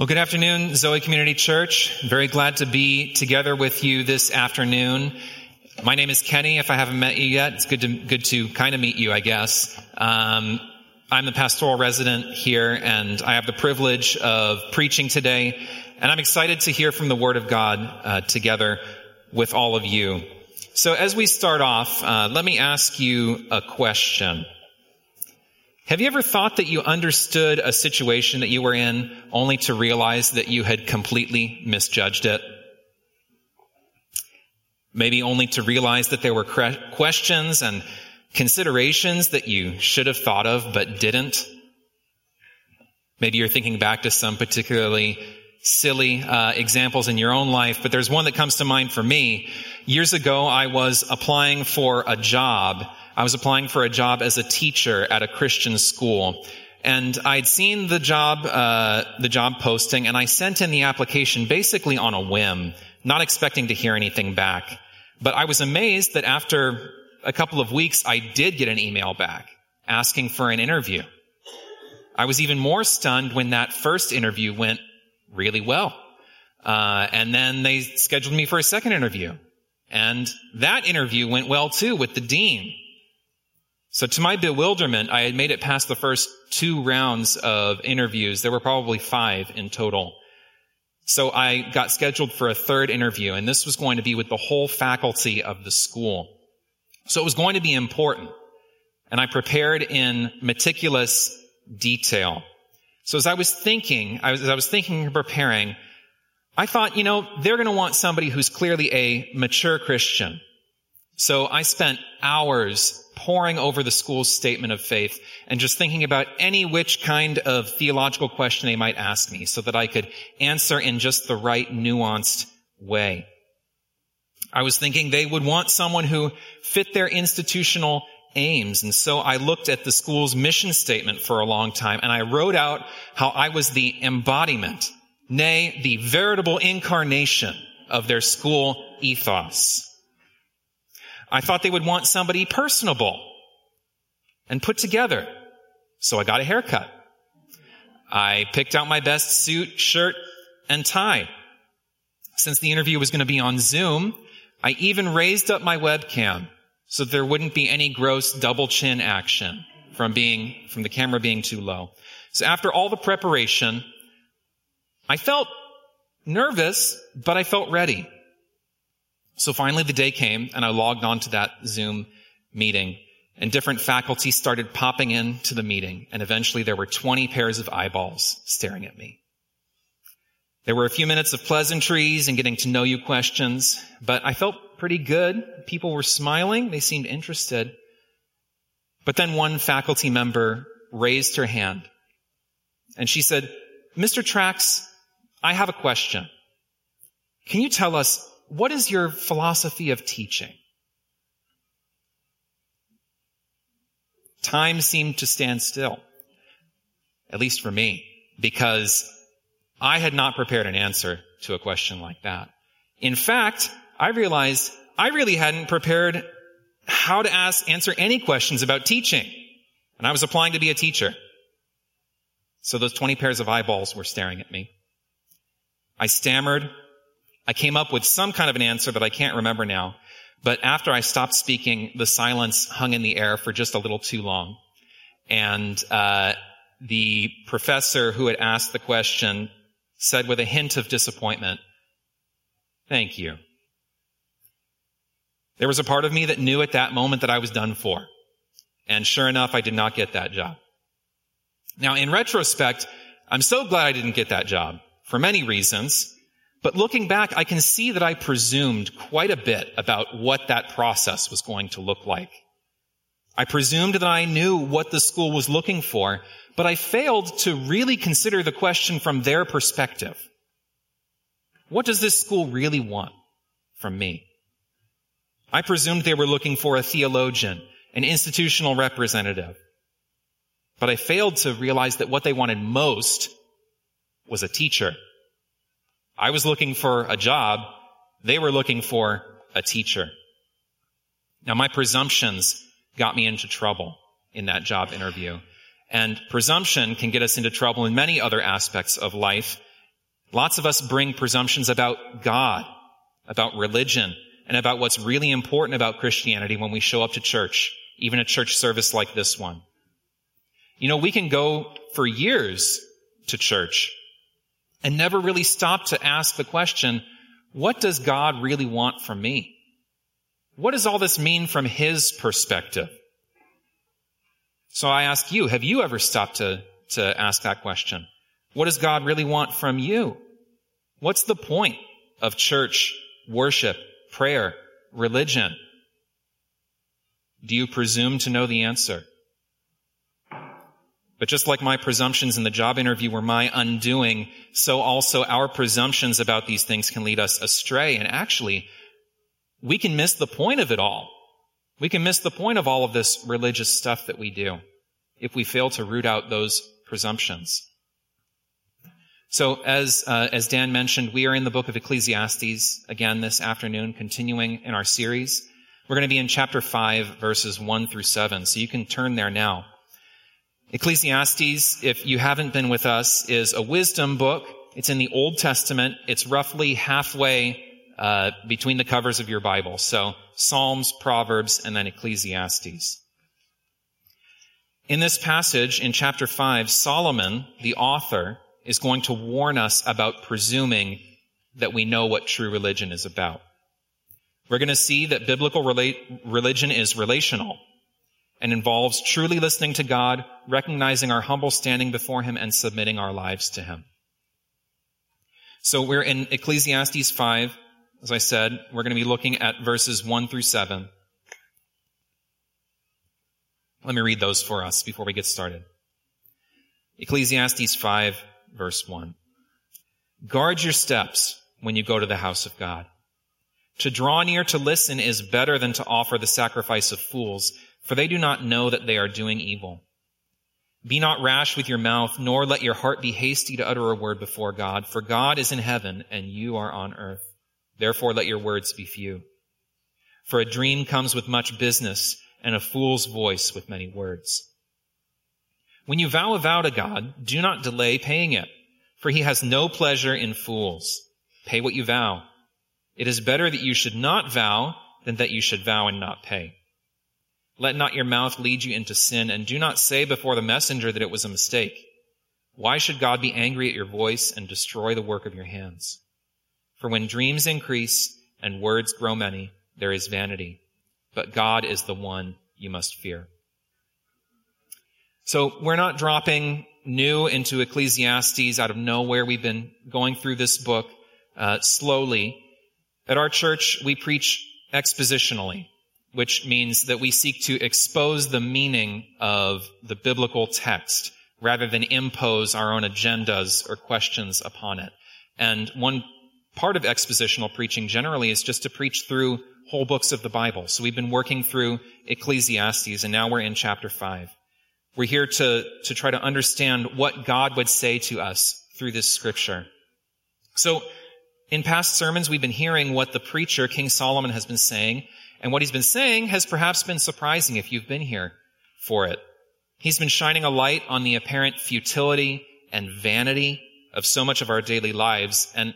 Well, good afternoon, Zoe Community Church. Very glad to be together with you this afternoon. My name is Kenny. If I haven't met you yet, it's good to good to kind of meet you, I guess. Um, I'm the pastoral resident here, and I have the privilege of preaching today. And I'm excited to hear from the Word of God uh, together with all of you. So, as we start off, uh, let me ask you a question. Have you ever thought that you understood a situation that you were in only to realize that you had completely misjudged it? Maybe only to realize that there were questions and considerations that you should have thought of but didn't? Maybe you're thinking back to some particularly silly uh, examples in your own life, but there's one that comes to mind for me. Years ago, I was applying for a job I was applying for a job as a teacher at a Christian school. And I'd seen the job, uh, the job posting, and I sent in the application basically on a whim, not expecting to hear anything back. But I was amazed that after a couple of weeks, I did get an email back asking for an interview. I was even more stunned when that first interview went really well. Uh, and then they scheduled me for a second interview. And that interview went well too with the dean. So to my bewilderment, I had made it past the first two rounds of interviews. There were probably five in total. So I got scheduled for a third interview, and this was going to be with the whole faculty of the school. So it was going to be important. And I prepared in meticulous detail. So as I was thinking, as I was thinking and preparing, I thought, you know, they're going to want somebody who's clearly a mature Christian. So I spent hours poring over the school's statement of faith and just thinking about any which kind of theological question they might ask me so that I could answer in just the right nuanced way. I was thinking they would want someone who fit their institutional aims. And so I looked at the school's mission statement for a long time and I wrote out how I was the embodiment, nay, the veritable incarnation of their school ethos. I thought they would want somebody personable and put together. So I got a haircut. I picked out my best suit, shirt, and tie. Since the interview was going to be on Zoom, I even raised up my webcam so there wouldn't be any gross double chin action from being, from the camera being too low. So after all the preparation, I felt nervous, but I felt ready. So finally the day came and I logged on to that Zoom meeting and different faculty started popping into the meeting and eventually there were 20 pairs of eyeballs staring at me. There were a few minutes of pleasantries and getting to know you questions, but I felt pretty good. People were smiling. They seemed interested. But then one faculty member raised her hand and she said, Mr. Trax, I have a question. Can you tell us what is your philosophy of teaching? Time seemed to stand still, at least for me, because I had not prepared an answer to a question like that. In fact, I realized I really hadn't prepared how to ask, answer any questions about teaching. And I was applying to be a teacher. So those 20 pairs of eyeballs were staring at me. I stammered I came up with some kind of an answer that I can't remember now. But after I stopped speaking, the silence hung in the air for just a little too long. And uh, the professor who had asked the question said with a hint of disappointment, Thank you. There was a part of me that knew at that moment that I was done for. And sure enough, I did not get that job. Now, in retrospect, I'm so glad I didn't get that job for many reasons. But looking back, I can see that I presumed quite a bit about what that process was going to look like. I presumed that I knew what the school was looking for, but I failed to really consider the question from their perspective. What does this school really want from me? I presumed they were looking for a theologian, an institutional representative. But I failed to realize that what they wanted most was a teacher I was looking for a job. They were looking for a teacher. Now my presumptions got me into trouble in that job interview. And presumption can get us into trouble in many other aspects of life, Lots of us bring presumptions about God, about religion, and about what's really important about Christianity when we show up to church, even a church service like this one. You know, we can go for years to church and never really stop to ask the question, what does God really want from me? What does all this mean from His perspective? So I ask you, have you ever stopped to, to ask that question? What does God really want from you? What's the point of church, worship, prayer, religion? Do you presume to know the answer? But just like my presumptions in the job interview were my undoing, so also our presumptions about these things can lead us astray. And actually, we can miss the point of it all. We can miss the point of all of this religious stuff that we do if we fail to root out those presumptions. So as, uh, as Dan mentioned, we are in the book of Ecclesiastes again this afternoon, continuing in our series. We're going to be in chapter 5, verses 1 through 7. So you can turn there now. Ecclesiastes, if you haven't been with us, is a wisdom book. It's in the Old Testament. It's roughly halfway uh, between the covers of your Bible. So Psalms, Proverbs, and then Ecclesiastes. In this passage, in chapter 5, Solomon, the author, is going to warn us about presuming that we know what true religion is about. We're going to see that biblical religion is relational and involves truly listening to God, recognizing our humble standing before Him, and submitting our lives to Him. So we're in Ecclesiastes 5. As I said, we're going to be looking at verses 1 through 7. Let me read those for us before we get started. Ecclesiastes 5, verse 1. Guard your steps when you go to the house of God. To draw near to listen is better than to offer the sacrifice of fools for they do not know that they are doing evil. Be not rash with your mouth, nor let your heart be hasty to utter a word before God, for God is in heaven and you are on earth. Therefore let your words be few. For a dream comes with much business, and a fool's voice with many words. When you vow a vow to God, do not delay paying it, for he has no pleasure in fools. Pay what you vow. It is better that you should not vow than that you should vow and not pay. Let not your mouth lead you into sin, and do not say before the messenger that it was a mistake. Why should God be angry at your voice and destroy the work of your hands? For when dreams increase and words grow many, there is vanity. But God is the one you must fear. So we're not dropping new into Ecclesiastes out of nowhere. We've been going through this book uh, slowly. At our church, we preach expositionally which means that we seek to expose the meaning of the biblical text rather than impose our own agendas or questions upon it. And one part of expositional preaching generally is just to preach through whole books of the Bible. So we've been working through Ecclesiastes and now we're in chapter 5. We're here to, to try to understand what God would say to us through this scripture. So in past sermons, we've been hearing what the preacher, King Solomon, has been saying and what he's been saying has perhaps been surprising if you've been here for it. He's been shining a light on the apparent futility and vanity of so much of our daily lives. And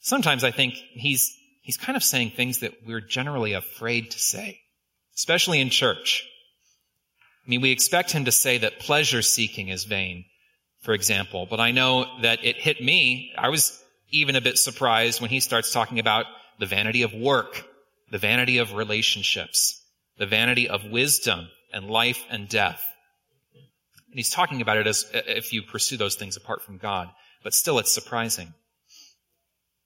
sometimes I think he's, he's kind of saying things that we're generally afraid to say, especially in church. I mean, we expect him to say that pleasure seeking is vain, for example, but I know that it hit me. I was even a bit surprised when he starts talking about the vanity of work the vanity of relationships, the vanity of wisdom and life and death. And he's talking about it as uh, if you pursue those things apart from God, but still it's surprising.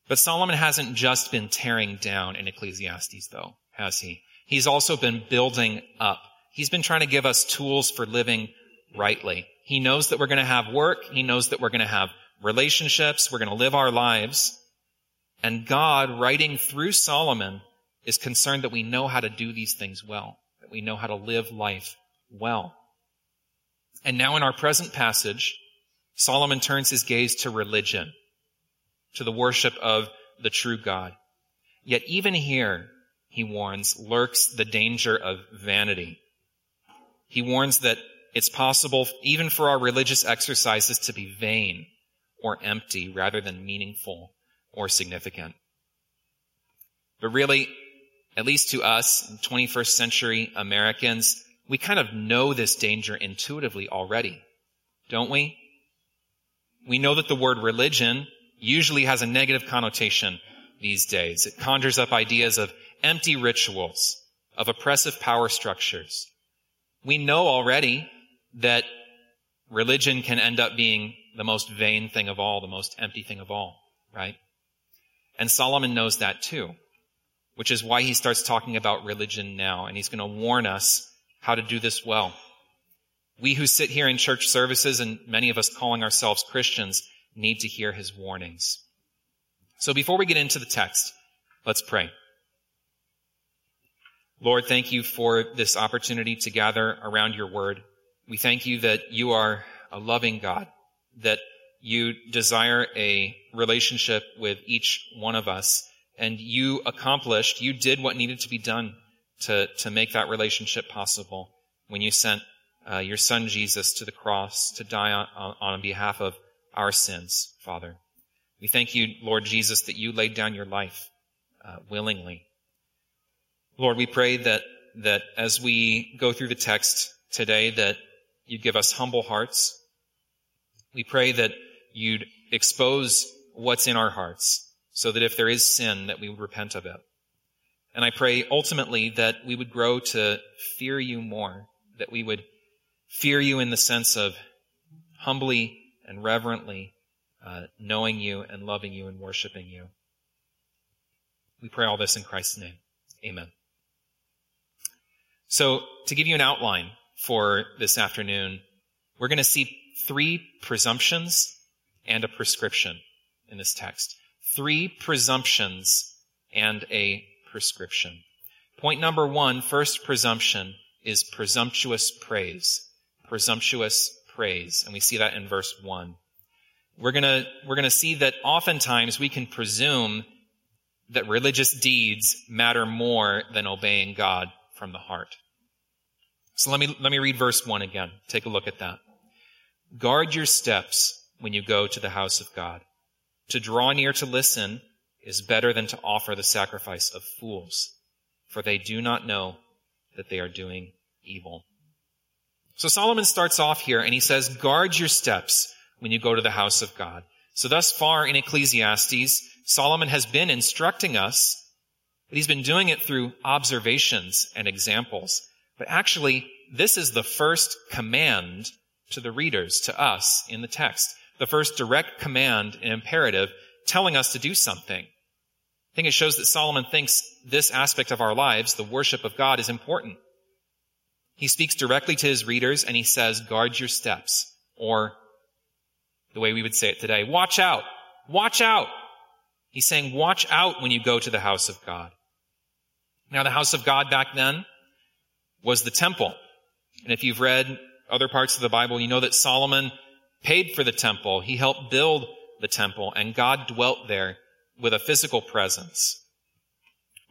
But Solomon hasn't just been tearing down in Ecclesiastes though, has he? He's also been building up. He's been trying to give us tools for living rightly. He knows that we're going to have work. He knows that we're going to have relationships. We're going to live our lives. And God, writing through Solomon, is concerned that we know how to do these things well, that we know how to live life well. And now in our present passage, Solomon turns his gaze to religion, to the worship of the true God. Yet even here, he warns, lurks the danger of vanity. He warns that it's possible even for our religious exercises to be vain or empty rather than meaningful or significant. But really, at least to us, 21st century Americans, we kind of know this danger intuitively already, don't we? We know that the word religion usually has a negative connotation these days. It conjures up ideas of empty rituals, of oppressive power structures. We know already that religion can end up being the most vain thing of all, the most empty thing of all, right? And Solomon knows that too, which is why he starts talking about religion now, and he's going to warn us how to do this well. We who sit here in church services, and many of us calling ourselves Christians, need to hear his warnings. So before we get into the text, let's pray. Lord, thank you for this opportunity to gather around your word. We thank you that you are a loving God, that you desire a relationship with each one of us, and you accomplished, you did what needed to be done to, to make that relationship possible when you sent uh, your son Jesus to the cross to die on, on behalf of our sins, Father. We thank you, Lord Jesus, that you laid down your life uh, willingly. Lord, we pray that that as we go through the text today, that you'd give us humble hearts. We pray that you'd expose what's in our hearts, so that if there is sin, that we would repent of it. And I pray ultimately that we would grow to fear you more, that we would fear you in the sense of humbly and reverently uh, knowing you and loving you and worshiping you. We pray all this in Christ's name. Amen. So, to give you an outline for this afternoon, we're going to see three presumptions and a prescription in this text. Three presumptions and a prescription. Point number one, first presumption, is presumptuous praise presumptuous praise. And we see that in verse 1. We're gonna, we're gonna see that oftentimes we can presume that religious deeds matter more than obeying God from the heart. So let me, let me read verse 1 again. Take a look at that. Guard your steps when you go to the house of God. To draw near to listen is better than to offer the sacrifice of fools, for they do not know that they are doing evil. So Solomon starts off here and he says, guard your steps when you go to the house of God. So thus far in Ecclesiastes, Solomon has been instructing us, but he's been doing it through observations and examples. But actually, this is the first command to the readers, to us in the text. The first direct command and imperative telling us to do something. I think it shows that Solomon thinks this aspect of our lives, the worship of God, is important. He speaks directly to his readers and he says, guard your steps. Or the way we would say it today, watch out! Watch out! He's saying, watch out when you go to the house of God. Now, the house of God back then was the temple. And if you've read other parts of the Bible, you know that Solomon paid for the temple. He helped build the temple and God dwelt there with a physical presence.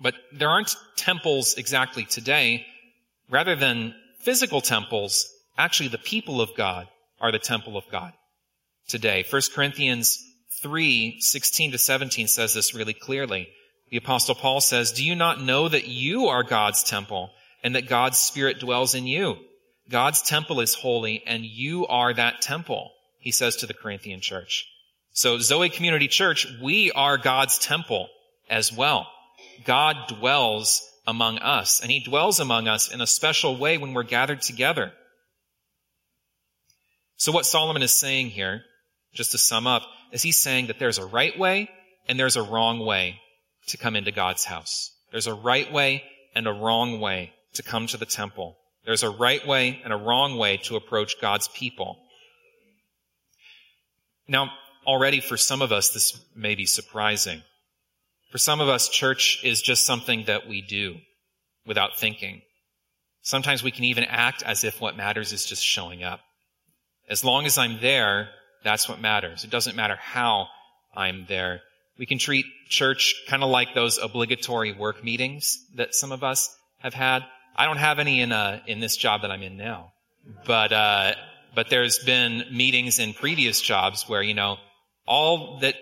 But there aren't temples exactly today rather than physical temples, actually the people of God are the temple of God today. 1 Corinthians 3, 16 to 17 says this really clearly. The apostle Paul says, Do you not know that you are God's temple and that God's spirit dwells in you? God's temple is holy and you are that temple, he says to the Corinthian church. So Zoe Community Church, we are God's temple as well. God dwells among us, and he dwells among us in a special way when we're gathered together. So what Solomon is saying here, just to sum up, is he's saying that there's a right way and there's a wrong way to come into God's house. There's a right way and a wrong way to come to the temple. There's a right way and a wrong way to approach God's people. Now, already for some of us, this may be surprising. For some of us, church is just something that we do without thinking. Sometimes we can even act as if what matters is just showing up. As long as I'm there, that's what matters. It doesn't matter how I'm there. We can treat church kind of like those obligatory work meetings that some of us have had. I don't have any in uh, in this job that I'm in now, but uh, but there's been meetings in previous jobs where you know All that,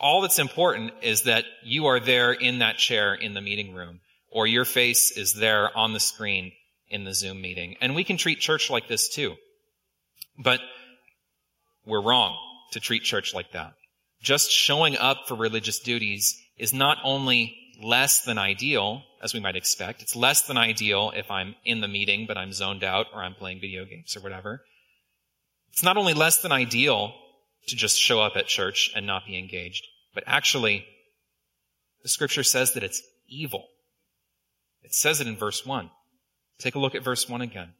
all that's important is that you are there in that chair in the meeting room, or your face is there on the screen in the Zoom meeting. And we can treat church like this too. But we're wrong to treat church like that. Just showing up for religious duties is not only less than ideal, as we might expect. It's less than ideal if I'm in the meeting, but I'm zoned out or I'm playing video games or whatever. It's not only less than ideal to just show up at church and not be engaged, but actually, the scripture says that it's evil. It says it in verse 1. Take a look at verse 1 again.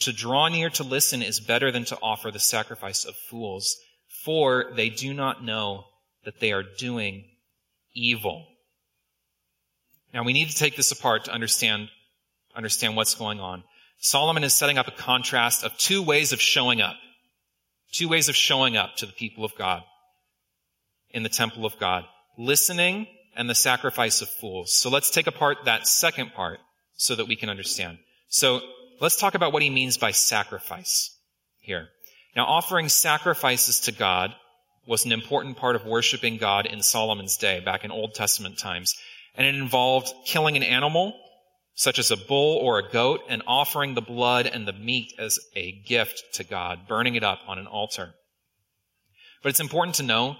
To draw near to listen is better than to offer the sacrifice of fools, for they do not know that they are doing evil. Now we need to take this apart to understand, understand what's going on. Solomon is setting up a contrast of two ways of showing up. Two ways of showing up to the people of God in the temple of God. Listening and the sacrifice of fools. So let's take apart that second part so that we can understand. So let's talk about what he means by sacrifice here. Now offering sacrifices to God was an important part of worshiping God in Solomon's day, back in Old Testament times and it involved killing an animal, such as a bull or a goat, and offering the blood and the meat as a gift to God, burning it up on an altar. But it's important to know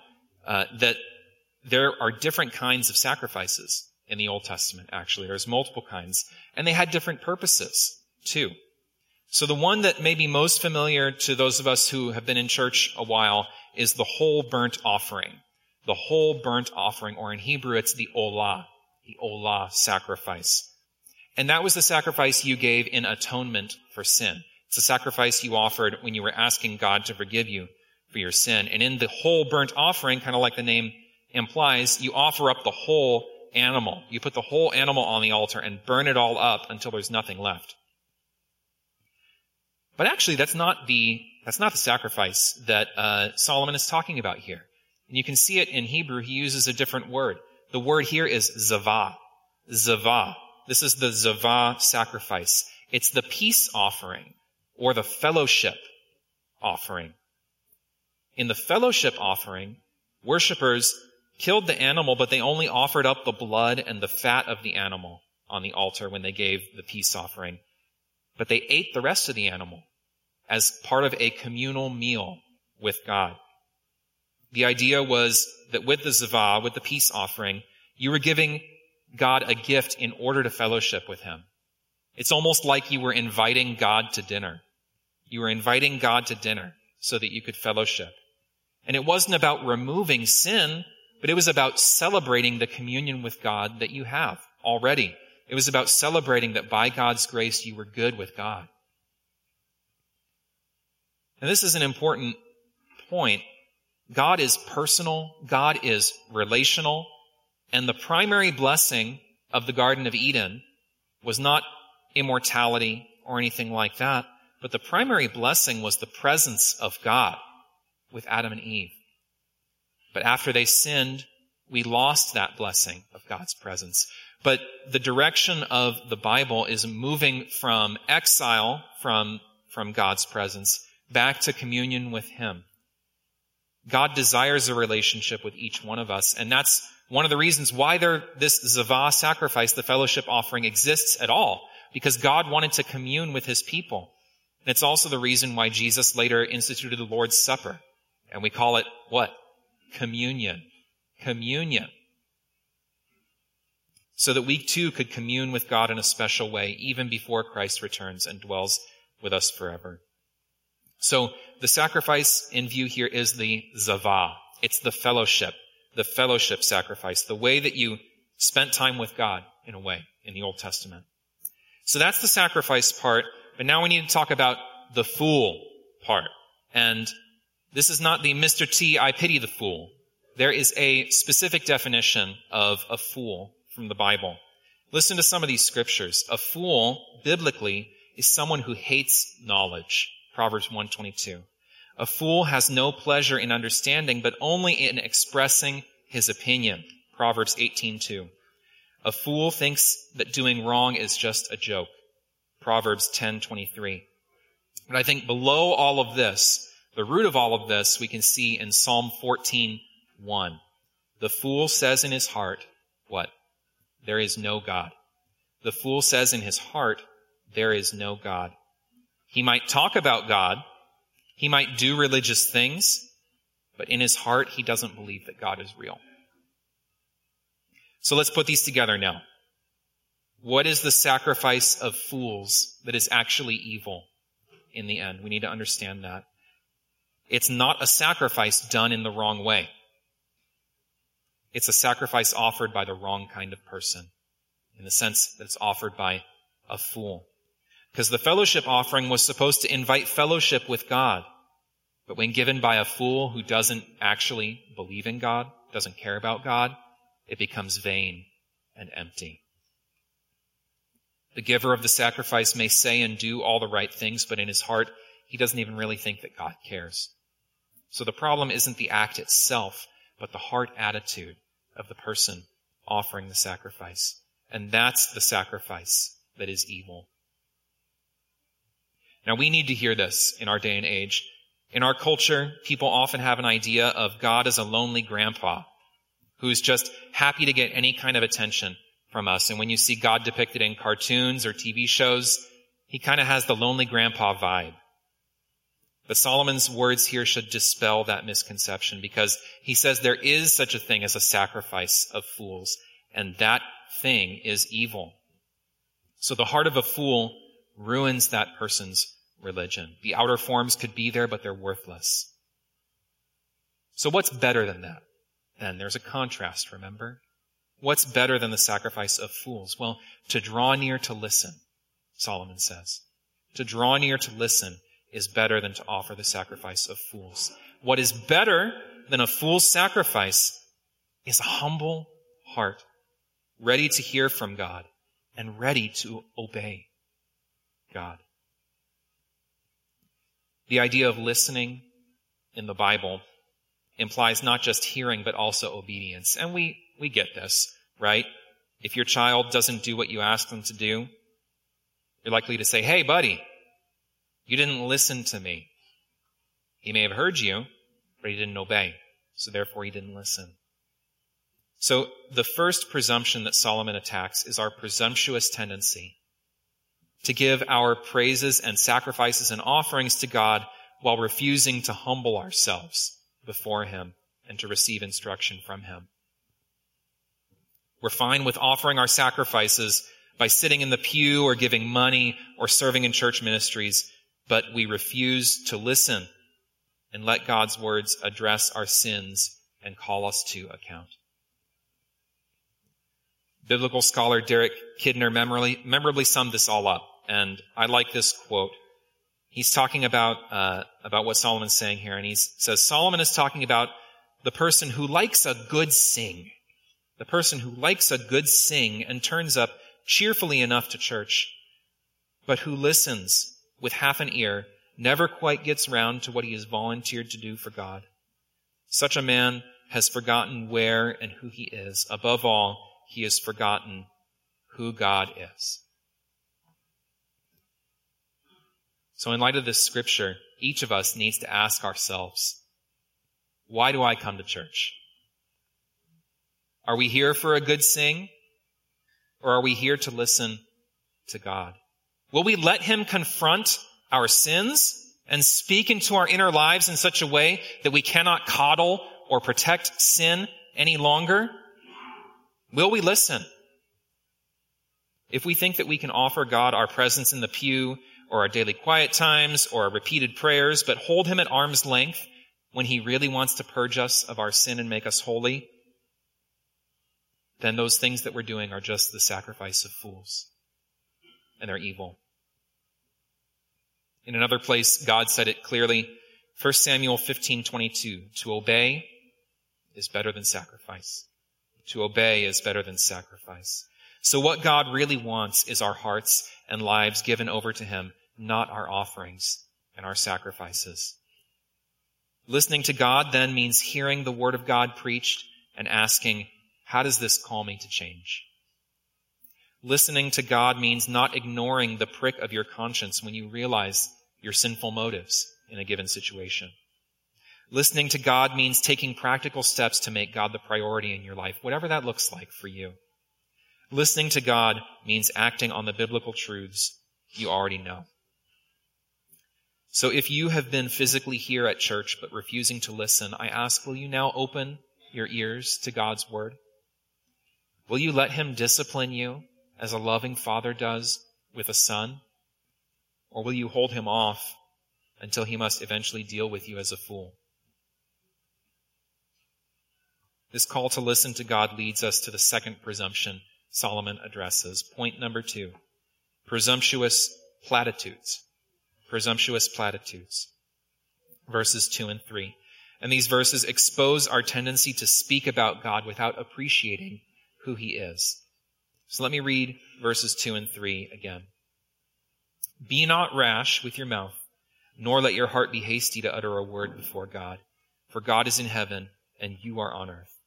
uh, that there are different kinds of sacrifices in the Old Testament, actually. There's multiple kinds. And they had different purposes, too. So the one that may be most familiar to those of us who have been in church a while is the whole burnt offering. The whole burnt offering, or in Hebrew, it's the olah the Olah sacrifice. And that was the sacrifice you gave in atonement for sin. It's a sacrifice you offered when you were asking God to forgive you for your sin. And in the whole burnt offering, kind of like the name implies, you offer up the whole animal. You put the whole animal on the altar and burn it all up until there's nothing left. But actually, that's not the that's not the sacrifice that uh, Solomon is talking about here. And you can see it in Hebrew. He uses a different word. The word here is zavah. Zavah. This is the zavah sacrifice. It's the peace offering or the fellowship offering. In the fellowship offering, worshippers killed the animal, but they only offered up the blood and the fat of the animal on the altar when they gave the peace offering. But they ate the rest of the animal as part of a communal meal with God. The idea was that with the zavah, with the peace offering, you were giving God a gift in order to fellowship with Him. It's almost like you were inviting God to dinner. You were inviting God to dinner so that you could fellowship. And it wasn't about removing sin, but it was about celebrating the communion with God that you have already. It was about celebrating that by God's grace you were good with God. And this is an important point God is personal. God is relational. And the primary blessing of the Garden of Eden was not immortality or anything like that, but the primary blessing was the presence of God with Adam and Eve. But after they sinned, we lost that blessing of God's presence. But the direction of the Bible is moving from exile from, from God's presence back to communion with Him. God desires a relationship with each one of us, and that's one of the reasons why there, this Zavah sacrifice, the fellowship offering, exists at all, because God wanted to commune with His people. And it's also the reason why Jesus later instituted the Lord's Supper, and we call it what? Communion. Communion. So that we too could commune with God in a special way, even before Christ returns and dwells with us forever. So the sacrifice in view here is the zavah. It's the fellowship, the fellowship sacrifice, the way that you spent time with God in a way in the Old Testament. So that's the sacrifice part, but now we need to talk about the fool part. And this is not the Mr. T, I pity the fool. There is a specific definition of a fool from the Bible. Listen to some of these scriptures. A fool, biblically, is someone who hates knowledge. Proverbs 122. A fool has no pleasure in understanding, but only in expressing his opinion. Proverbs 18:2. A fool thinks that doing wrong is just a joke. Proverbs 10:23. But I think below all of this, The root of all of this we can see in Psalm 14:1. The fool says in his heart, what? There is no God. The fool says in his heart, there is no God. He might talk about God. He might do religious things, but in his heart, he doesn't believe that God is real. So let's put these together now. What is the sacrifice of fools that is actually evil in the end? We need to understand that. It's not a sacrifice done in the wrong way. It's a sacrifice offered by the wrong kind of person in the sense that it's offered by a fool. Because the fellowship offering was supposed to invite fellowship with God. But when given by a fool who doesn't actually believe in God, doesn't care about God, it becomes vain and empty. The giver of the sacrifice may say and do all the right things, but in his heart, he doesn't even really think that God cares. So the problem isn't the act itself, but the heart attitude of the person offering the sacrifice. And that's the sacrifice that is evil. Now we need to hear this in our day and age. In our culture, people often have an idea of God as a lonely grandpa who's just happy to get any kind of attention from us. And when you see God depicted in cartoons or TV shows, he kind of has the lonely grandpa vibe. But Solomon's words here should dispel that misconception because he says there is such a thing as a sacrifice of fools, and that thing is evil. So the heart of a fool ruins that person's religion. The outer forms could be there, but they're worthless. So what's better than that? Then there's a contrast, remember? What's better than the sacrifice of fools? Well, to draw near to listen, Solomon says. To draw near to listen is better than to offer the sacrifice of fools. What is better than a fool's sacrifice is a humble heart, ready to hear from God and ready to obey God. The idea of listening in the Bible implies not just hearing, but also obedience. And we, we get this, right? If your child doesn't do what you ask them to do, you're likely to say, Hey, buddy, you didn't listen to me. He may have heard you, but he didn't obey. So therefore he didn't listen. So the first presumption that Solomon attacks is our presumptuous tendency to give our praises and sacrifices and offerings to God while refusing to humble ourselves before Him and to receive instruction from Him. We're fine with offering our sacrifices by sitting in the pew or giving money or serving in church ministries, but we refuse to listen and let God's words address our sins and call us to account. Biblical scholar Derek Kidner memorably, memorably summed this all up and I like this quote. He's talking about uh, about what Solomon's saying here, and he says Solomon is talking about the person who likes a good sing, the person who likes a good sing and turns up cheerfully enough to church, but who listens with half an ear, never quite gets round to what he has volunteered to do for God. Such a man has forgotten where and who he is. Above all, he has forgotten who God is. So in light of this scripture, each of us needs to ask ourselves, why do I come to church? Are we here for a good sing? Or are we here to listen to God? Will we let Him confront our sins and speak into our inner lives in such a way that we cannot coddle or protect sin any longer? Will we listen? If we think that we can offer God our presence in the pew or our daily quiet times or our repeated prayers, but hold him at arm's length when he really wants to purge us of our sin and make us holy, then those things that we're doing are just the sacrifice of fools. And they're evil. In another place, God said it clearly, 1 Samuel 15:22, to obey is better than sacrifice. To obey is better than sacrifice. So what God really wants is our hearts and lives given over to Him, not our offerings and our sacrifices. Listening to God then means hearing the Word of God preached and asking, how does this call me to change? Listening to God means not ignoring the prick of your conscience when you realize your sinful motives in a given situation. Listening to God means taking practical steps to make God the priority in your life, whatever that looks like for you. Listening to God means acting on the biblical truths you already know. So if you have been physically here at church but refusing to listen, I ask, will you now open your ears to God's word? Will you let him discipline you as a loving father does with a son? Or will you hold him off until he must eventually deal with you as a fool? This call to listen to God leads us to the second presumption Solomon addresses. Point number two. Presumptuous platitudes presumptuous platitudes. Verses 2 and 3. And these verses expose our tendency to speak about God without appreciating who he is. So let me read verses 2 and 3 again. Be not rash with your mouth, nor let your heart be hasty to utter a word before God. For God is in heaven, and you are on earth.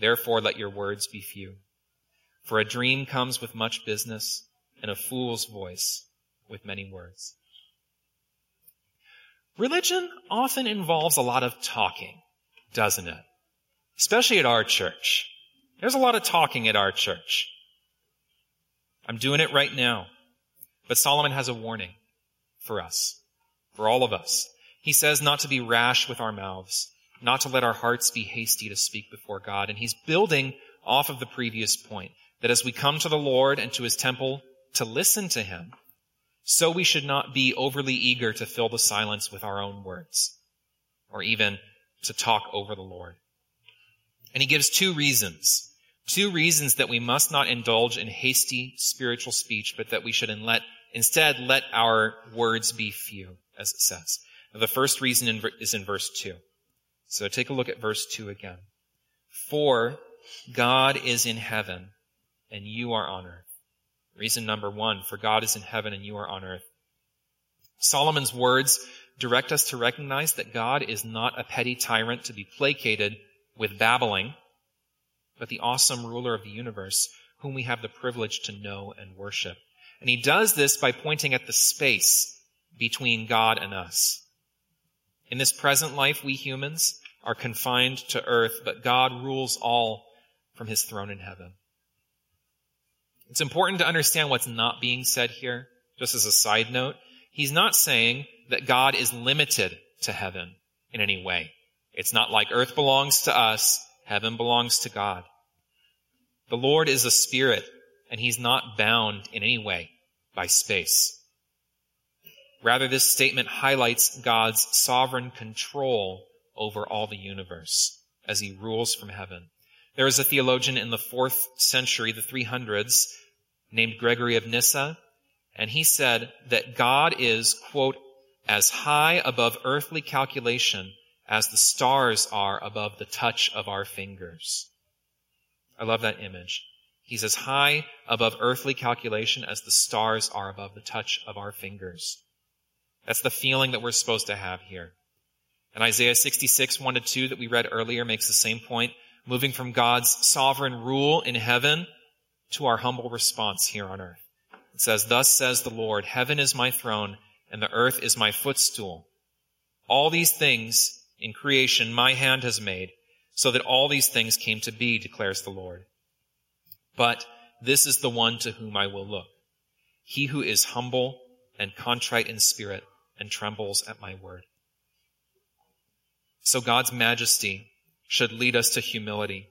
Therefore let your words be few. For a dream comes with much business, and a fool's voice with many words. Religion often involves a lot of talking, doesn't it? Especially at our church. There's a lot of talking at our church. I'm doing it right now. But Solomon has a warning for us, for all of us. He says not to be rash with our mouths, not to let our hearts be hasty to speak before God. And he's building off of the previous point that as we come to the Lord and to his temple to listen to him, so we should not be overly eager to fill the silence with our own words or even to talk over the Lord. And he gives two reasons. Two reasons that we must not indulge in hasty spiritual speech, but that we should let, instead let our words be few, as it says. Now, the first reason is in verse 2. So take a look at verse 2 again. For God is in heaven and you are on earth. Reason number one, for God is in heaven and you are on earth. Solomon's words direct us to recognize that God is not a petty tyrant to be placated with babbling, but the awesome ruler of the universe whom we have the privilege to know and worship. And he does this by pointing at the space between God and us. In this present life, we humans are confined to earth, but God rules all from his throne in heaven. It's important to understand what's not being said here, just as a side note. He's not saying that God is limited to heaven in any way. It's not like earth belongs to us, heaven belongs to God. The Lord is a spirit, and he's not bound in any way by space. Rather, this statement highlights God's sovereign control over all the universe as he rules from heaven. There was a theologian in the fourth century, the 300s, named Gregory of Nyssa, and he said that God is, quote, as high above earthly calculation as the stars are above the touch of our fingers. I love that image. He's as high above earthly calculation as the stars are above the touch of our fingers. That's the feeling that we're supposed to have here. And Isaiah 66, 1 to 2 that we read earlier makes the same point. Moving from God's sovereign rule in heaven to our humble response here on earth. It says, Thus says the Lord, Heaven is my throne, and the earth is my footstool. All these things in creation my hand has made, so that all these things came to be, declares the Lord. But this is the one to whom I will look. He who is humble and contrite in spirit and trembles at my word. So God's majesty should lead us to humility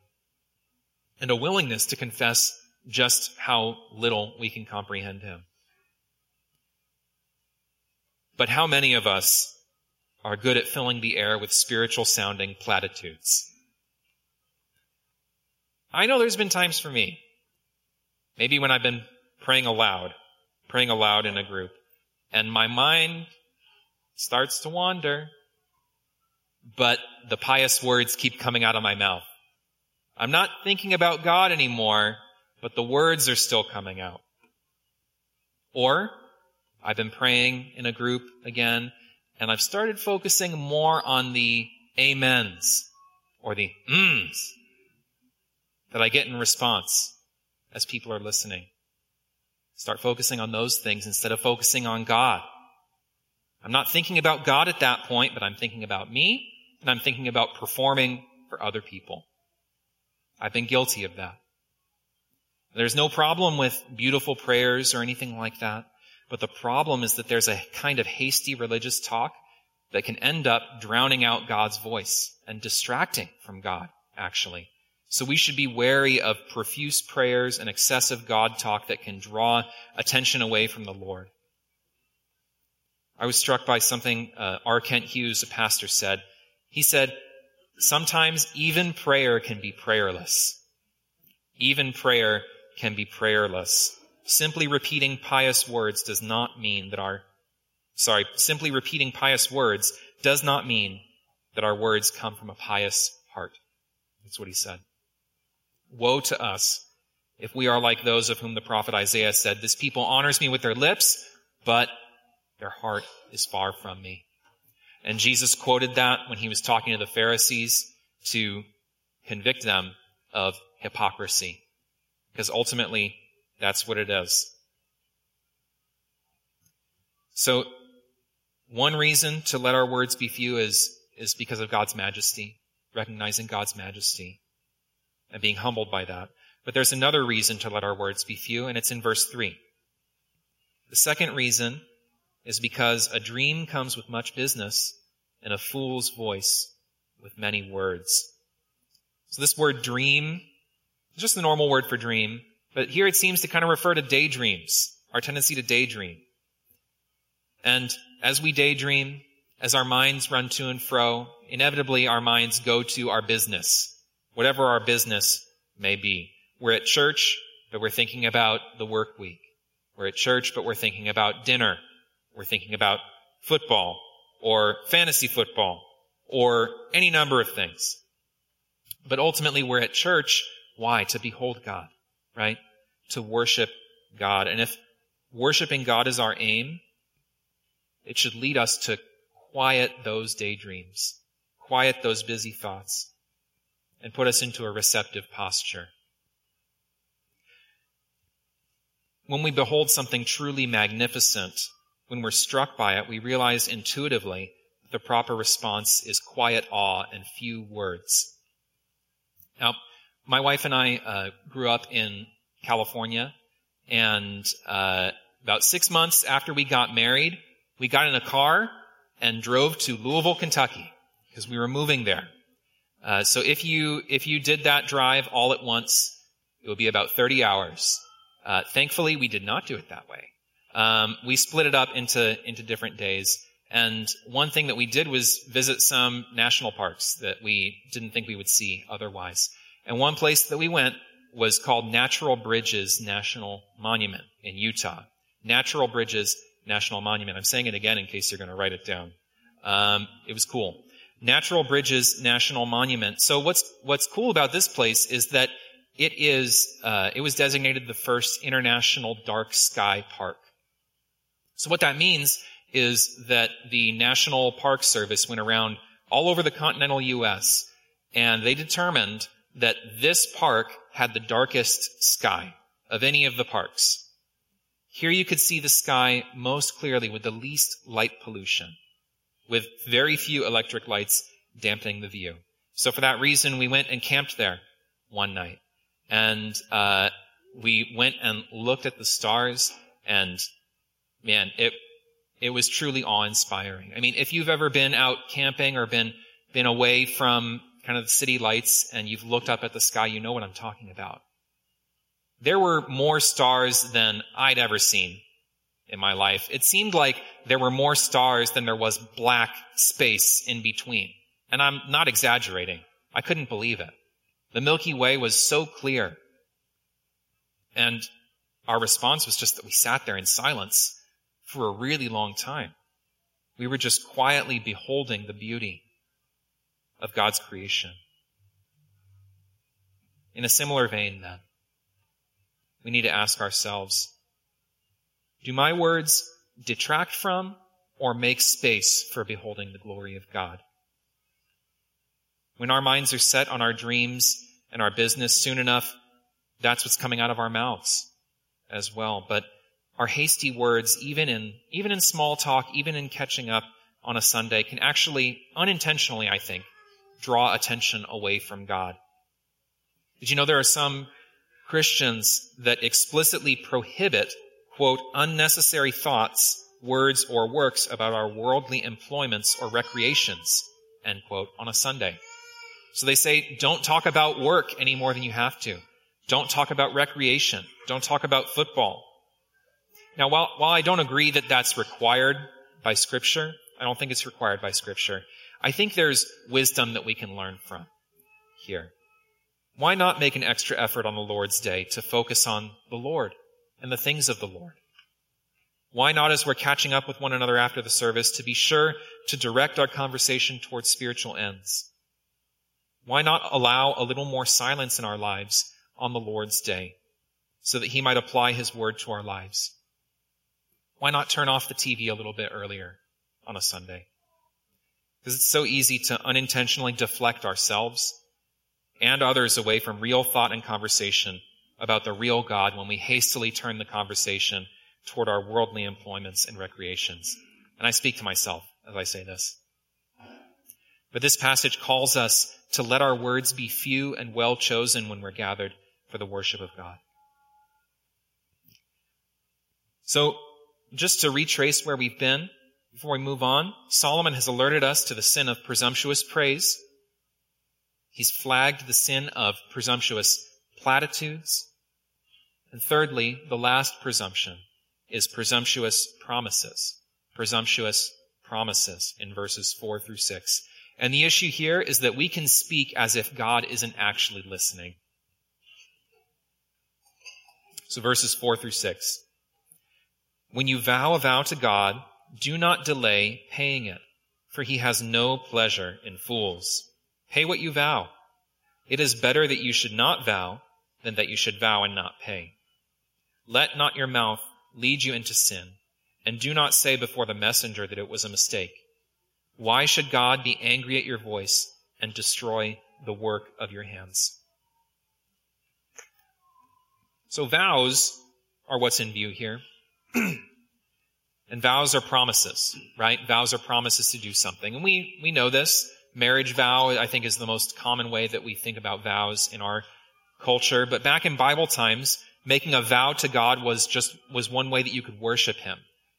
and a willingness to confess just how little we can comprehend him. But how many of us are good at filling the air with spiritual sounding platitudes? I know there's been times for me, maybe when I've been praying aloud, praying aloud in a group, and my mind starts to wander, but the pious words keep coming out of my mouth. I'm not thinking about God anymore but the words are still coming out. Or I've been praying in a group again, and I've started focusing more on the amens or the mms that I get in response as people are listening. Start focusing on those things instead of focusing on God. I'm not thinking about God at that point, but I'm thinking about me and I'm thinking about performing for other people. I've been guilty of that. There's no problem with beautiful prayers or anything like that, but the problem is that there's a kind of hasty religious talk that can end up drowning out God's voice and distracting from God, actually. So we should be wary of profuse prayers and excessive God talk that can draw attention away from the Lord. I was struck by something uh, R. Kent Hughes, a pastor, said. He said, sometimes even prayer can be prayerless. Even prayer can be prayerless. Simply repeating pious words does not mean that our, sorry, simply repeating pious words does not mean that our words come from a pious heart. That's what he said. Woe to us if we are like those of whom the prophet Isaiah said, This people honors me with their lips, but their heart is far from me. And Jesus quoted that when he was talking to the Pharisees to convict them of hypocrisy. Because ultimately, that's what it is. So, one reason to let our words be few is, is because of God's majesty, recognizing God's majesty and being humbled by that. But there's another reason to let our words be few, and it's in verse 3. The second reason is because a dream comes with much business and a fool's voice with many words. So this word dream just the normal word for dream, but here it seems to kind of refer to daydreams, our tendency to daydream. And as we daydream, as our minds run to and fro, inevitably our minds go to our business whatever our business may be. We're at church, but we're thinking about the work week. We're at church, but we're thinking about dinner. We're thinking about football or fantasy football or any number of things. But ultimately we're at church. Why? To behold God, right? To worship God. And if worshiping God is our aim, it should lead us to quiet those daydreams, quiet those busy thoughts, and put us into a receptive posture. When we behold something truly magnificent, when we're struck by it, we realize intuitively the proper response is quiet awe and few words. Now, my wife and I uh, grew up in California, and uh, about six months after we got married, we got in a car and drove to Louisville, Kentucky, because we were moving there. Uh, so if you if you did that drive all at once, it would be about 30 hours. Uh, thankfully, we did not do it that way. Um, we split it up into into different days. And one thing that we did was visit some national parks that we didn't think we would see otherwise. And one place that we went was called Natural Bridges National Monument in Utah. Natural Bridges National Monument. I'm saying it again in case you're going to write it down. Um, it was cool. Natural Bridges National Monument. So what's what's cool about this place is that it is uh, it was designated the first international dark sky park. So what that means is that the National Park Service went around all over the continental U.S. and they determined that this park had the darkest sky of any of the parks. Here you could see the sky most clearly with the least light pollution with very few electric lights dampening the view. So for that reason, we went and camped there one night. And uh, we went and looked at the stars, and man, it it was truly awe-inspiring. I mean, if you've ever been out camping or been been away from kind of the city lights and you've looked up at the sky, you know what I'm talking about. There were more stars than I'd ever seen in my life, it seemed like there were more stars than there was black space in between. And I'm not exaggerating. I couldn't believe it. The Milky Way was so clear. And our response was just that we sat there in silence for a really long time. We were just quietly beholding the beauty of God's creation. In a similar vein, then, we need to ask ourselves, do my words detract from or make space for beholding the glory of God? When our minds are set on our dreams and our business soon enough, that's what's coming out of our mouths as well. But our hasty words, even in, even in small talk, even in catching up on a Sunday, can actually unintentionally, I think, draw attention away from God. Did you know there are some Christians that explicitly prohibit, quote, unnecessary thoughts, words, or works about our worldly employments or recreations, end quote, on a Sunday. So they say, don't talk about work any more than you have to. Don't talk about recreation. Don't talk about football. Now, while, while I don't agree that that's required by scripture, I don't think it's required by scripture. I think there's wisdom that we can learn from here. Why not make an extra effort on the Lord's day to focus on the Lord and the things of the Lord? Why not, as we're catching up with one another after the service, to be sure to direct our conversation towards spiritual ends? Why not allow a little more silence in our lives on the Lord's day so that He might apply His word to our lives? Why not turn off the TV a little bit earlier on a Sunday? Because it's so easy to unintentionally deflect ourselves and others away from real thought and conversation about the real God when we hastily turn the conversation toward our worldly employments and recreations. And I speak to myself as I say this. But this passage calls us to let our words be few and well chosen when we're gathered for the worship of God. So, just to retrace where we've been before we move on, Solomon has alerted us to the sin of presumptuous praise. He's flagged the sin of presumptuous platitudes. And thirdly, the last presumption is presumptuous promises. Presumptuous promises in verses 4 through 6. And the issue here is that we can speak as if God isn't actually listening. So verses 4 through 6. When you vow a vow to God, do not delay paying it, for he has no pleasure in fools. Pay what you vow. It is better that you should not vow than that you should vow and not pay. Let not your mouth lead you into sin, and do not say before the messenger that it was a mistake. Why should God be angry at your voice and destroy the work of your hands? So vows are what's in view here. and vows are promises, right? Vows are promises to do something. And we, we know this. Marriage vow, I think, is the most common way that we think about vows in our culture. But back in Bible times, making a vow to God was just, was one way that you could worship Him.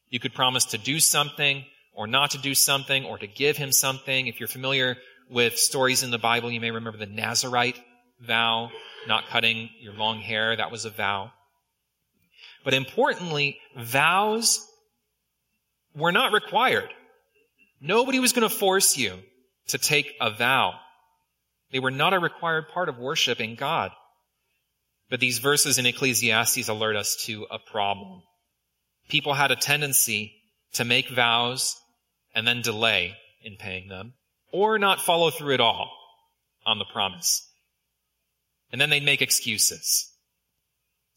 You could promise to do something or not to do something or to give him something. If you're familiar with stories in the Bible, you may remember the Nazarite vow, not cutting your long hair. That was a vow. But importantly, vows were not required. Nobody was going to force you to take a vow. They were not a required part of worshiping God. But these verses in Ecclesiastes alert us to a problem. People had a tendency to make vows and then delay in paying them, or not follow through at all on the promise. And then they'd make excuses.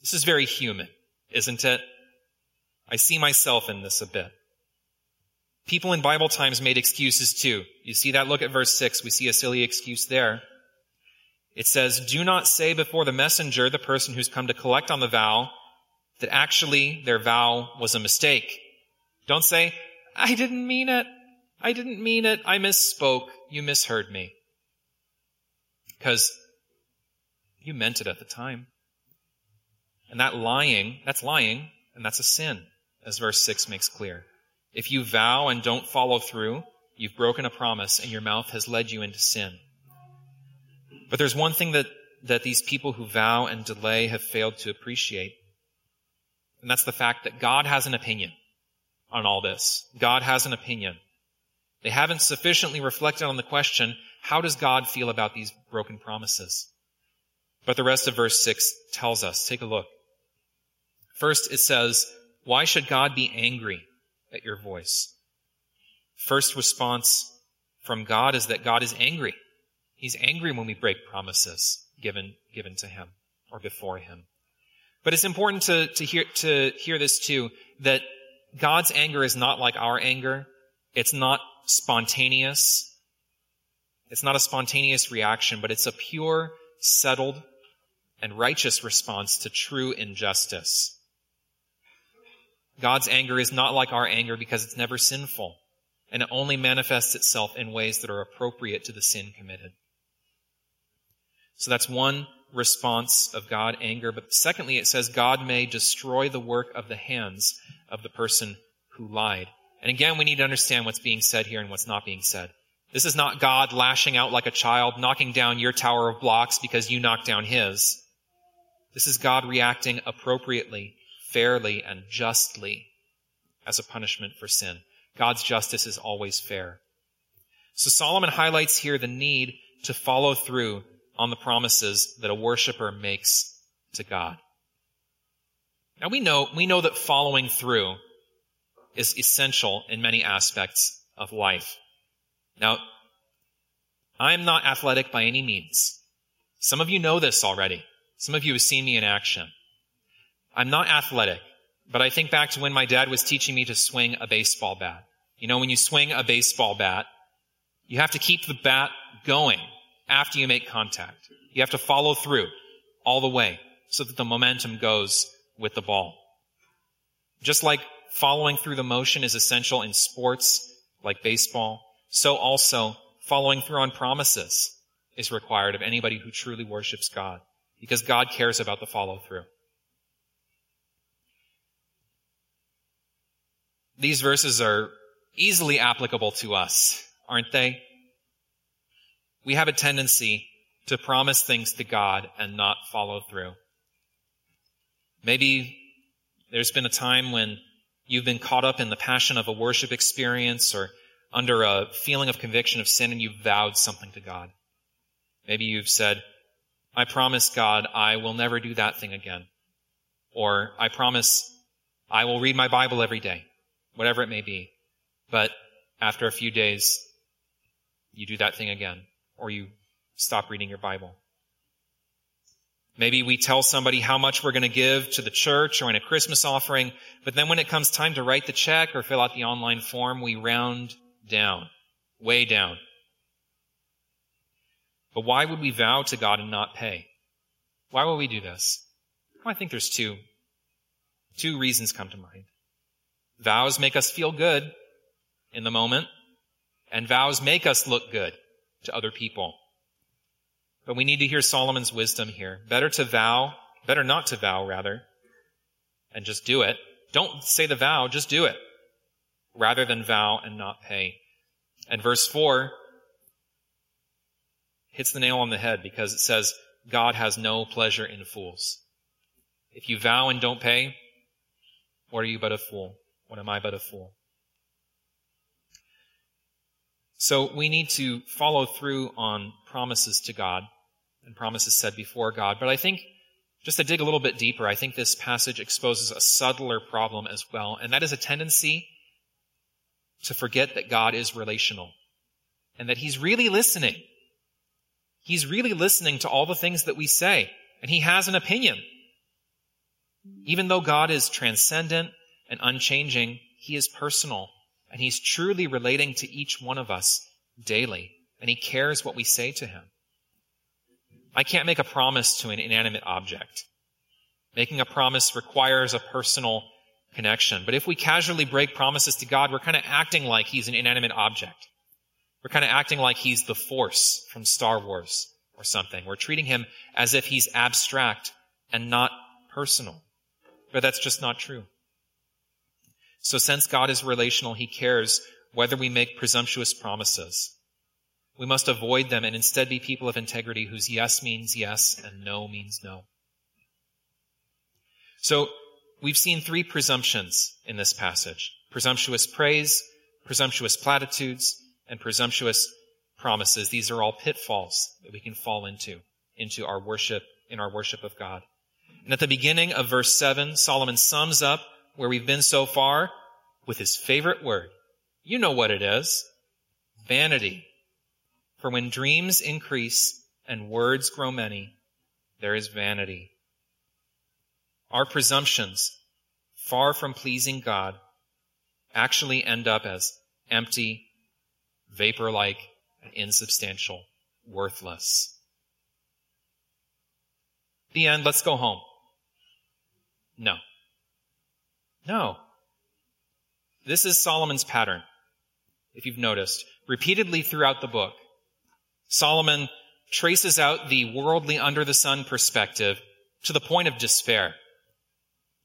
This is very human, isn't it? I see myself in this a bit. People in Bible times made excuses too. You see that? Look at verse 6. We see a silly excuse there. It says, Do not say before the messenger, the person who's come to collect on the vow, that actually their vow was a mistake. Don't say, I didn't mean it. I didn't mean it. I misspoke. You misheard me. Because you meant it at the time. And that lying, that's lying, and that's a sin, as verse 6 makes clear. If you vow and don't follow through, you've broken a promise and your mouth has led you into sin. But there's one thing that, that these people who vow and delay have failed to appreciate. And that's the fact that God has an opinion on all this. God has an opinion. They haven't sufficiently reflected on the question, how does God feel about these broken promises? But the rest of verse 6 tells us. Take a look. First, it says, Why should God be angry at your voice? First response from God is that God is angry. He's angry when we break promises given, given to Him or before Him. But it's important to, to hear, to hear this too, that God's anger is not like our anger. It's not spontaneous. It's not a spontaneous reaction, but it's a pure, settled, and righteous response to true injustice. God's anger is not like our anger because it's never sinful. and it only manifests itself in ways that are appropriate to the sin committed. So that's one response of God, anger. But secondly, it says God may destroy the work of the hands of the person who lied. And again, we need to understand what's being said here and what's not being said. This is not God lashing out like a child, knocking down your tower of blocks because you knocked down his. This is God reacting appropriately, fairly, and justly as a punishment for sin. God's justice is always fair. So Solomon highlights here the need to follow through on the promises that a worshiper makes to God. Now we know, we know that following through is essential in many aspects of life. Now, I'm not athletic by any means. Some of you know this already. Some of you have seen me in action. I'm not athletic, but I think back to when my dad was teaching me to swing a baseball bat. You know, when you swing a baseball bat, you have to keep the bat going after you make contact. You have to follow through all the way so that the momentum goes with the ball. Just like following through the motion is essential in sports like baseball, so also following through on promises is required of anybody who truly worships God because God cares about the follow through. These verses are easily applicable to us, aren't they? We have a tendency to promise things to God and not follow through. Maybe there's been a time when you've been caught up in the passion of a worship experience or under a feeling of conviction of sin and you've vowed something to God. Maybe you've said, I promise God I will never do that thing again. Or I promise I will read my Bible every day, whatever it may be. But after a few days, you do that thing again, or you stop reading your Bible. Maybe we tell somebody how much we're going to give to the church or in a Christmas offering, but then when it comes time to write the check or fill out the online form, we round down, way down. But why would we vow to God and not pay? Why would we do this? Well, I think there's two. Two reasons come to mind. Vows make us feel good in the moment, and vows make us look good to other people. But we need to hear Solomon's wisdom here. Better to vow, better not to vow, rather, and just do it. Don't say the vow, just do it rather than vow and not pay. And verse 4 hits the nail on the head because it says, God has no pleasure in fools. If you vow and don't pay, what are you but a fool? What am I but a fool? So we need to follow through on promises to God and promises said before God. But I think just to dig a little bit deeper, I think this passage exposes a subtler problem as well, and that is a tendency to forget that God is relational and that He's really listening. He's really listening to all the things that we say, and He has an opinion. Even though God is transcendent and unchanging, He is personal, and He's truly relating to each one of us daily, and He cares what we say to Him. I can't make a promise to an inanimate object. Making a promise requires a personal connection. But if we casually break promises to God, we're kind of acting like he's an inanimate object. We're kind of acting like he's the force from Star Wars or something. We're treating him as if he's abstract and not personal. But that's just not true. So since God is relational, he cares whether we make presumptuous promises. We must avoid them and instead be people of integrity whose yes means yes and no means no. So We've seen three presumptions in this passage. Presumptuous praise, presumptuous platitudes, and presumptuous promises. These are all pitfalls that we can fall into, into our worship, in our worship of God. And at the beginning of verse 7, Solomon sums up where we've been so far with his favorite word. You know what it is. Vanity. For when dreams increase and words grow many, there is vanity. Our presumptions, far from pleasing God, actually end up as empty, vapor like, and insubstantial, worthless. The end, let's go home. No. No. This is Solomon's pattern. if you've noticed, repeatedly throughout the book, Solomon traces out the worldly under the sun perspective to the point of despair.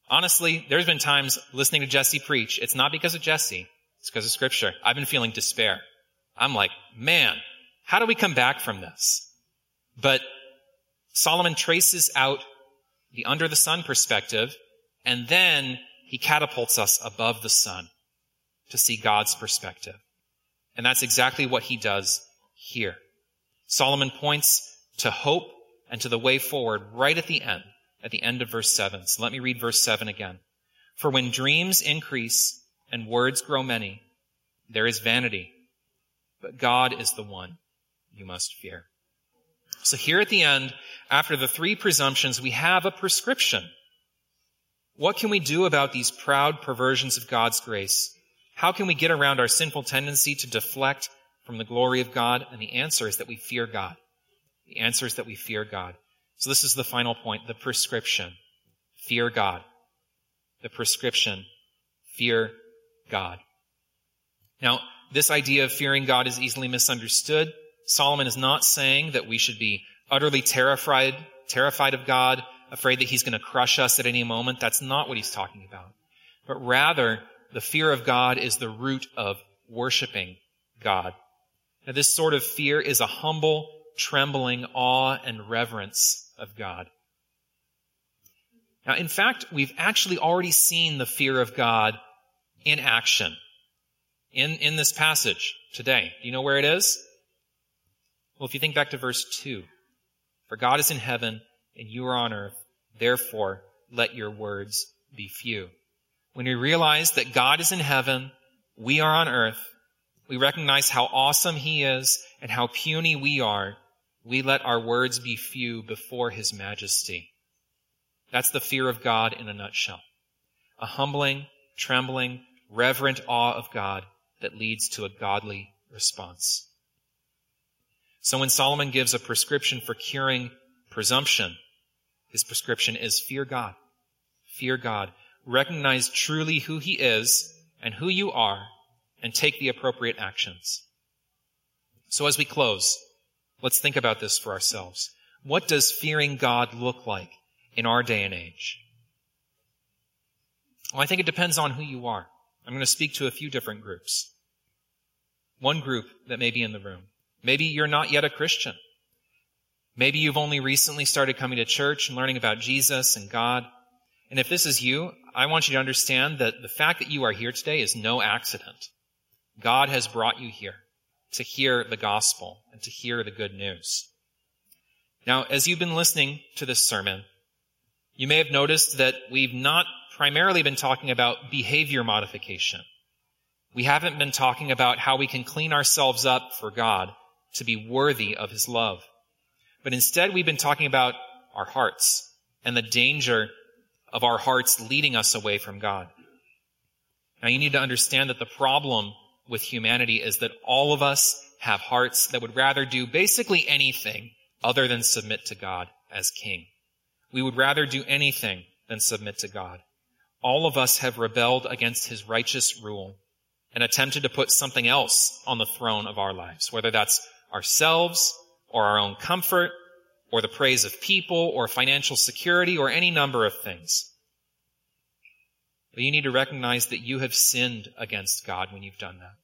Honestly, there's been times listening to Jesse preach, it's not because of Jesse, it's because of scripture. I've been feeling despair. I'm like, man, how do we come back from this? But Solomon traces out the under the sun perspective, and then he catapults us above the sun to see God's perspective. And that's exactly what he does here. Solomon points to hope and to the way forward right at the end, at the end of verse 7. So let me read verse 7 again. For when dreams increase and words grow many, there is vanity, but God is the one you must fear. So here at the end, after the three presumptions, we have a prescription. What can we do about these proud perversions of God's grace? How can we get around our sinful tendency to deflect from the glory of God? And the answer is that we fear God. The answer is that we fear God. So this is the final point, the prescription. Fear God. The prescription. Fear God. Now, this idea of fearing God is easily misunderstood. Solomon is not saying that we should be utterly terrified, terrified of God, afraid that he's going to crush us at any moment. That's not what he's talking about. But rather, the fear of God is the root of worshiping God. Now, this sort of fear is a humble, trembling awe and reverence of God. Now, in fact, we've actually already seen the fear of God in action in, in this passage today. Do you know where it is? Well, if you think back to verse 2, for God is in heaven and you are on earth, therefore let your words be few. When we realize that God is in heaven, we are on earth, we recognize how awesome He is and how puny we are, we let our words be few before His majesty. That's the fear of God in a nutshell. A humbling, trembling, reverent awe of God that leads to a godly response. So when Solomon gives a prescription for curing presumption, his prescription is fear God. Fear God. Recognize truly who he is and who you are and take the appropriate actions. So as we close, let's think about this for ourselves. What does fearing God look like in our day and age? Well, I think it depends on who you are. I'm going to speak to a few different groups. One group that may be in the room. Maybe you're not yet a Christian. Maybe you've only recently started coming to church and learning about Jesus and God. And if this is you, I want you to understand that the fact that you are here today is no accident. God has brought you here to hear the gospel and to hear the good news. Now, as you've been listening to this sermon, you may have noticed that we've not primarily been talking about behavior modification. We haven't been talking about how we can clean ourselves up for God to be worthy of his love. But instead, we've been talking about our hearts and the danger of our hearts leading us away from God. Now you need to understand that the problem with humanity is that all of us have hearts that would rather do basically anything other than submit to God as king. We would rather do anything than submit to God. All of us have rebelled against his righteous rule and attempted to put something else on the throne of our lives, whether that's ourselves or our own comfort or the praise of people or financial security or any number of things. But you need to recognize that you have sinned against God when you've done that.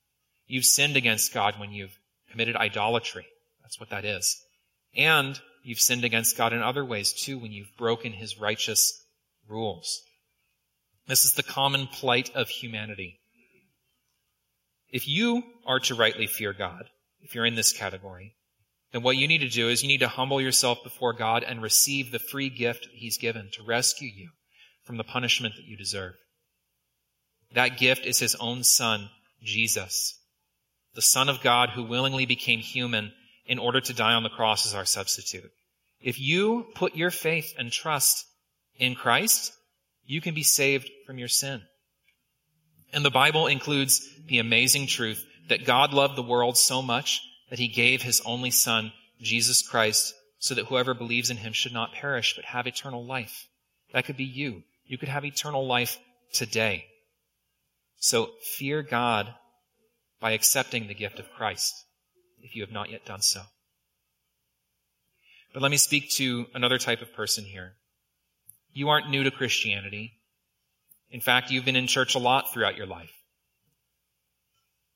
You've sinned against God when you've committed idolatry. That's what that is. And you've sinned against God in other ways too when you've broken his righteous rules. This is the common plight of humanity. If you are to rightly fear God, if you're in this category, then what you need to do is you need to humble yourself before God and receive the free gift He's given to rescue you from the punishment that you deserve. That gift is His own Son, Jesus, the Son of God who willingly became human in order to die on the cross as our substitute. If you put your faith and trust in Christ, you can be saved from your sin. And the Bible includes the amazing truth that God loved the world so much that he gave his only son, Jesus Christ, so that whoever believes in him should not perish, but have eternal life. That could be you. You could have eternal life today. So fear God by accepting the gift of Christ, if you have not yet done so. But let me speak to another type of person here. You aren't new to Christianity. In fact, you've been in church a lot throughout your life.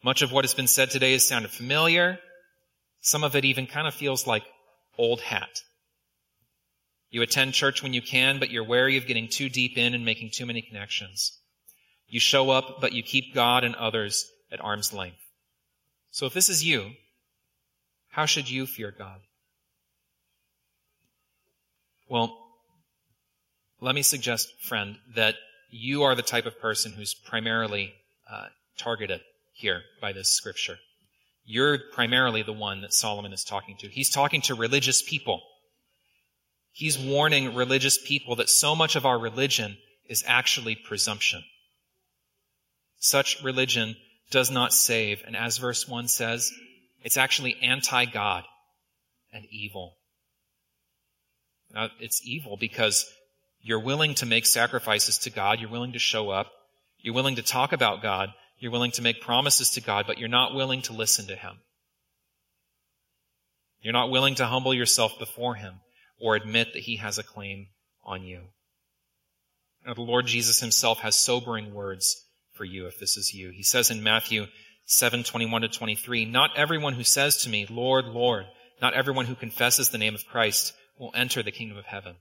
Much of what has been said today has sounded familiar. Some of it even kind of feels like old hat. You attend church when you can, but you're wary of getting too deep in and making too many connections. You show up, but you keep God and others at arm's length. So if this is you, how should you fear God? Well, let me suggest, friend, that you are the type of person who's primarily uh, targeted here by this scripture. You're primarily the one that Solomon is talking to. He's talking to religious people. He's warning religious people that so much of our religion is actually presumption. Such religion does not save, and as verse 1 says, it's actually anti God and evil. Now, it's evil because you're willing to make sacrifices to God, you're willing to show up, you're willing to talk about God, you're willing to make promises to God, but you're not willing to listen to Him. You're not willing to humble yourself before Him or admit that He has a claim on you. Now, the Lord Jesus Himself has sobering words for you if this is you. He says in Matthew 7, 21 to 23, Not everyone who says to me, Lord, Lord, not everyone who confesses the name of Christ will enter the kingdom of heaven,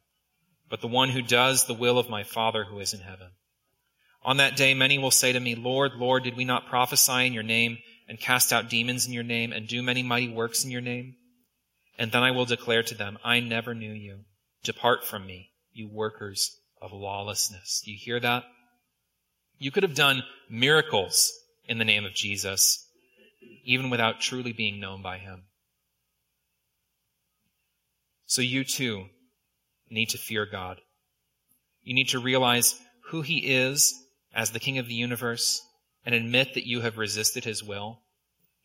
but the one who does the will of my Father who is in heaven. On that day, many will say to me, Lord, Lord, did we not prophesy in your name and cast out demons in your name and do many mighty works in your name? And then I will declare to them, I never knew you. Depart from me, you workers of lawlessness. Do you hear that? You could have done miracles in the name of Jesus, even without truly being known by him. So you too need to fear God. You need to realize who he is as the King of the universe and admit that you have resisted his will,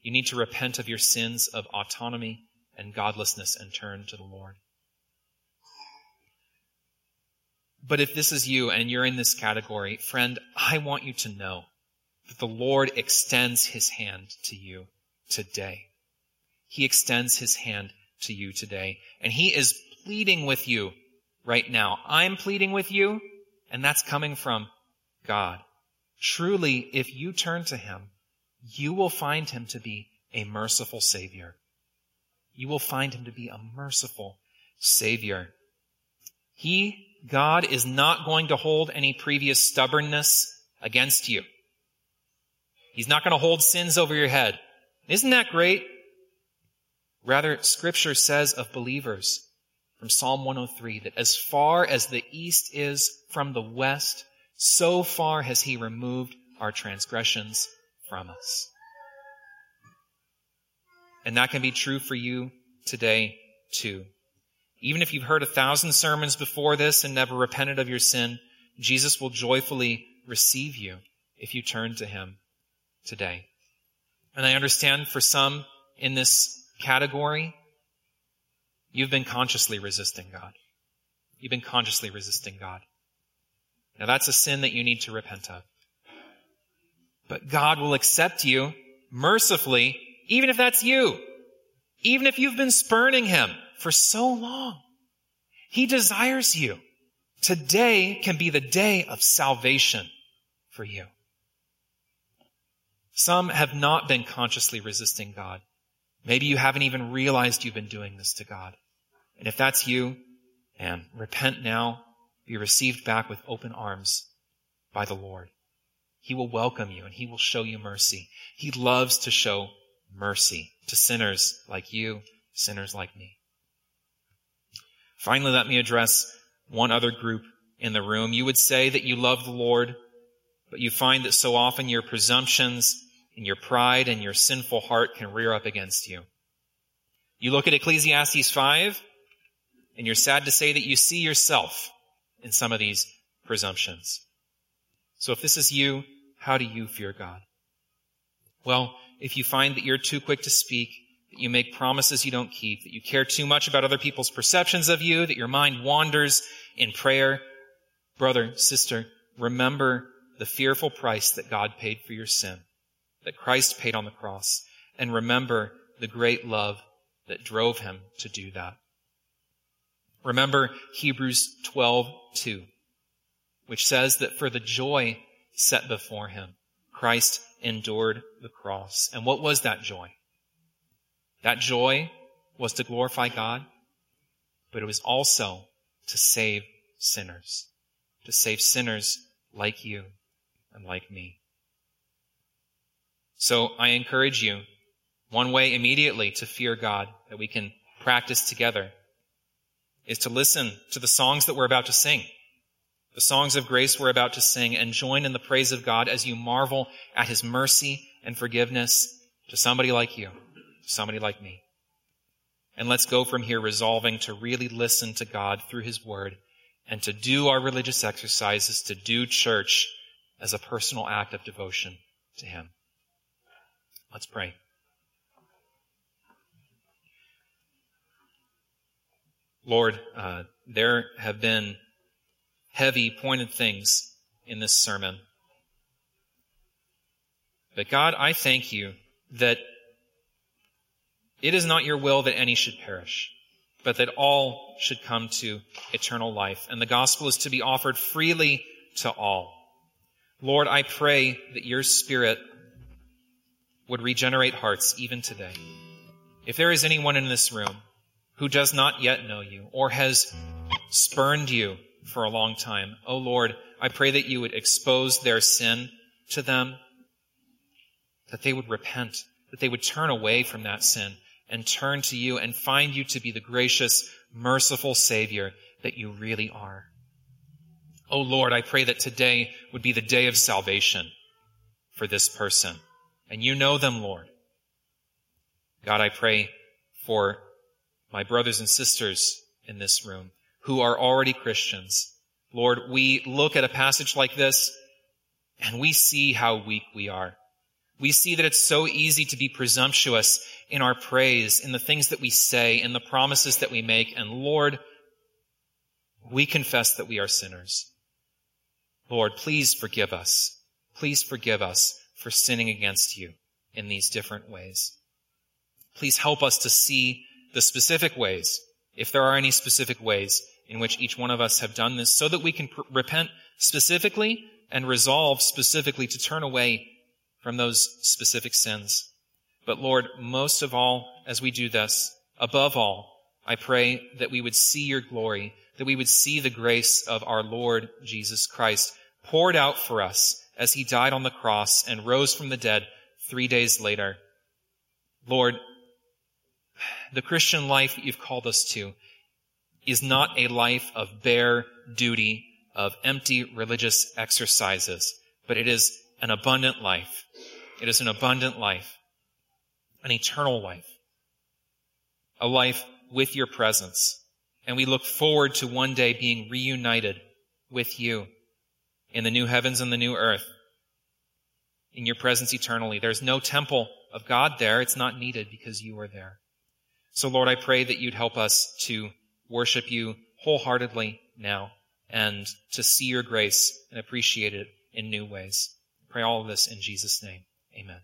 you need to repent of your sins of autonomy and godlessness and turn to the Lord. But if this is you and you're in this category, friend, I want you to know that the Lord extends his hand to you today. He extends his hand to you today. And he is pleading with you right now. I'm pleading with you, and that's coming from God. Truly, if you turn to Him, you will find Him to be a merciful Savior. You will find Him to be a merciful Savior. He, God, is not going to hold any previous stubbornness against you. He's not going to hold sins over your head. Isn't that great? Rather, scripture says of believers from Psalm 103 that as far as the east is from the west, so far has he removed our transgressions from us. And that can be true for you today too. Even if you've heard a thousand sermons before this and never repented of your sin, Jesus will joyfully receive you if you turn to him today. And I understand for some in this category, you've been consciously resisting God. You've been consciously resisting God. Now that's a sin that you need to repent of. But God will accept you mercifully, even if that's you. Even if you've been spurning Him for so long. He desires you. Today can be the day of salvation for you. Some have not been consciously resisting God. Maybe you haven't even realized you've been doing this to God. And if that's you, and repent now be received back with open arms by the Lord. He will welcome you and he will show you mercy. He loves to show mercy to sinners like you, sinners like me. Finally, let me address one other group in the room. You would say that you love the Lord, but you find that so often your presumptions and your pride and your sinful heart can rear up against you. You look at Ecclesiastes 5 and you're sad to say that you see yourself in some of these presumptions. So if this is you, how do you fear God? Well, if you find that you're too quick to speak, that you make promises you don't keep, that you care too much about other people's perceptions of you, that your mind wanders in prayer, brother, sister, remember the fearful price that God paid for your sin. that Christ paid on the cross and remember the great love that drove him to do that. Remember Hebrews 12:2, which says that for the joy set before him, Christ endured the cross. And what was that joy? That joy was to glorify God, but it was also to save sinners, to save sinners like you and like me. So I encourage you, one way immediately to fear God that we can practice together is to listen to the songs that we're about to sing, the songs of grace we're about to sing, and join in the praise of God as you marvel at His mercy and forgiveness to somebody like you, to somebody like me. And let's go from here resolving to really listen to God through His Word and to do our religious exercises, to do church as a personal act of devotion to Him. Let's pray. Lord, uh, there have been heavy, pointed things in this sermon. But God, I thank you that it is not your will that any should perish, but that all should come to eternal life. And the gospel is to be offered freely to all. Lord, I pray that your spirit would regenerate hearts even today. If there is anyone in this room who does not yet know you or has spurned you for a long time, oh Lord, I pray that you would expose their sin to them, that they would repent, that they would turn away from that sin and turn to you and find you to be the gracious, merciful Savior that you really are. Oh Lord, I pray that today would be the day of salvation for this person. And you know them, Lord. God, I pray for my brothers and sisters in this room who are already Christians. Lord, we look at a passage like this and we see how weak we are. We see that it's so easy to be presumptuous in our praise, in the things that we say, in the promises that we make. And Lord, we confess that we are sinners. Lord, please forgive us. Please forgive us for sinning against you in these different ways. Please help us to see the specific ways, if there are any specific ways in which each one of us have done this, so that we can pr- repent specifically and resolve specifically to turn away from those specific sins. But Lord, most of all, as we do this, above all, I pray that we would see your glory, that we would see the grace of our Lord Jesus Christ poured out for us as he died on the cross and rose from the dead three days later. Lord, the Christian life that you've called us to is not a life of bare duty, of empty religious exercises, but it is an abundant life. It is an abundant life, an eternal life, a life with your presence. And we look forward to one day being reunited with you in the new heavens and the new earth, in your presence eternally. There's no temple of God there. It's not needed because you are there. So Lord, I pray that you'd help us to worship you wholeheartedly now and to see your grace and appreciate it in new ways. I pray all of this in Jesus' name. Amen.